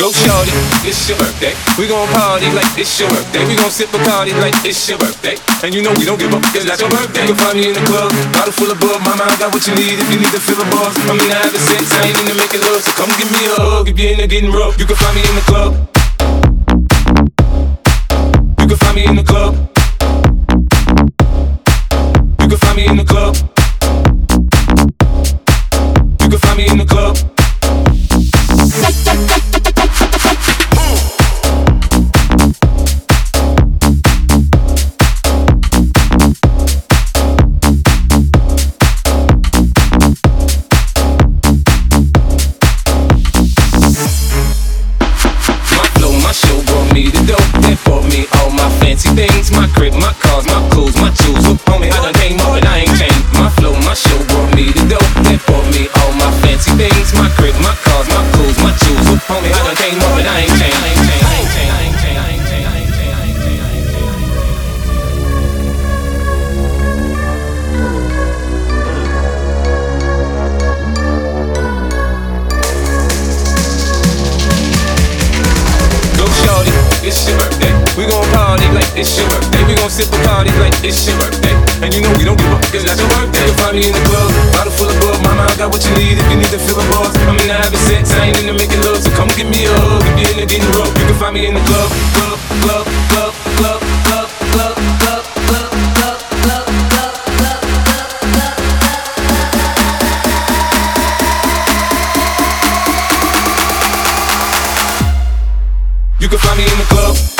Go shorty, it's your birthday. We gon' party like it's your birthday. We gon' sip Bacardi like it's your birthday. And you know we don't give up, cause that's your birthday. You can find me in the club, bottle full of bug. Mama, I got what you need if you need to fill a buzz. I'm in the having sex, I ain't into making love. So come give me a hug if you're into getting rough. You can find me in the club. Party like it's your birthday. We gon' sip Bacardi like it's your birthday. And you know we don't give up, cause that's your birthday. You'll find me in the club, bottle full of bug. Mama, I got what you need if you need to fill a buzz. I'm in the having sex, I ain't into making love. So come give me a hug if you're in the getting rough. You can find me in the club, club, club, club, club, club, club, club. You can find me in the club.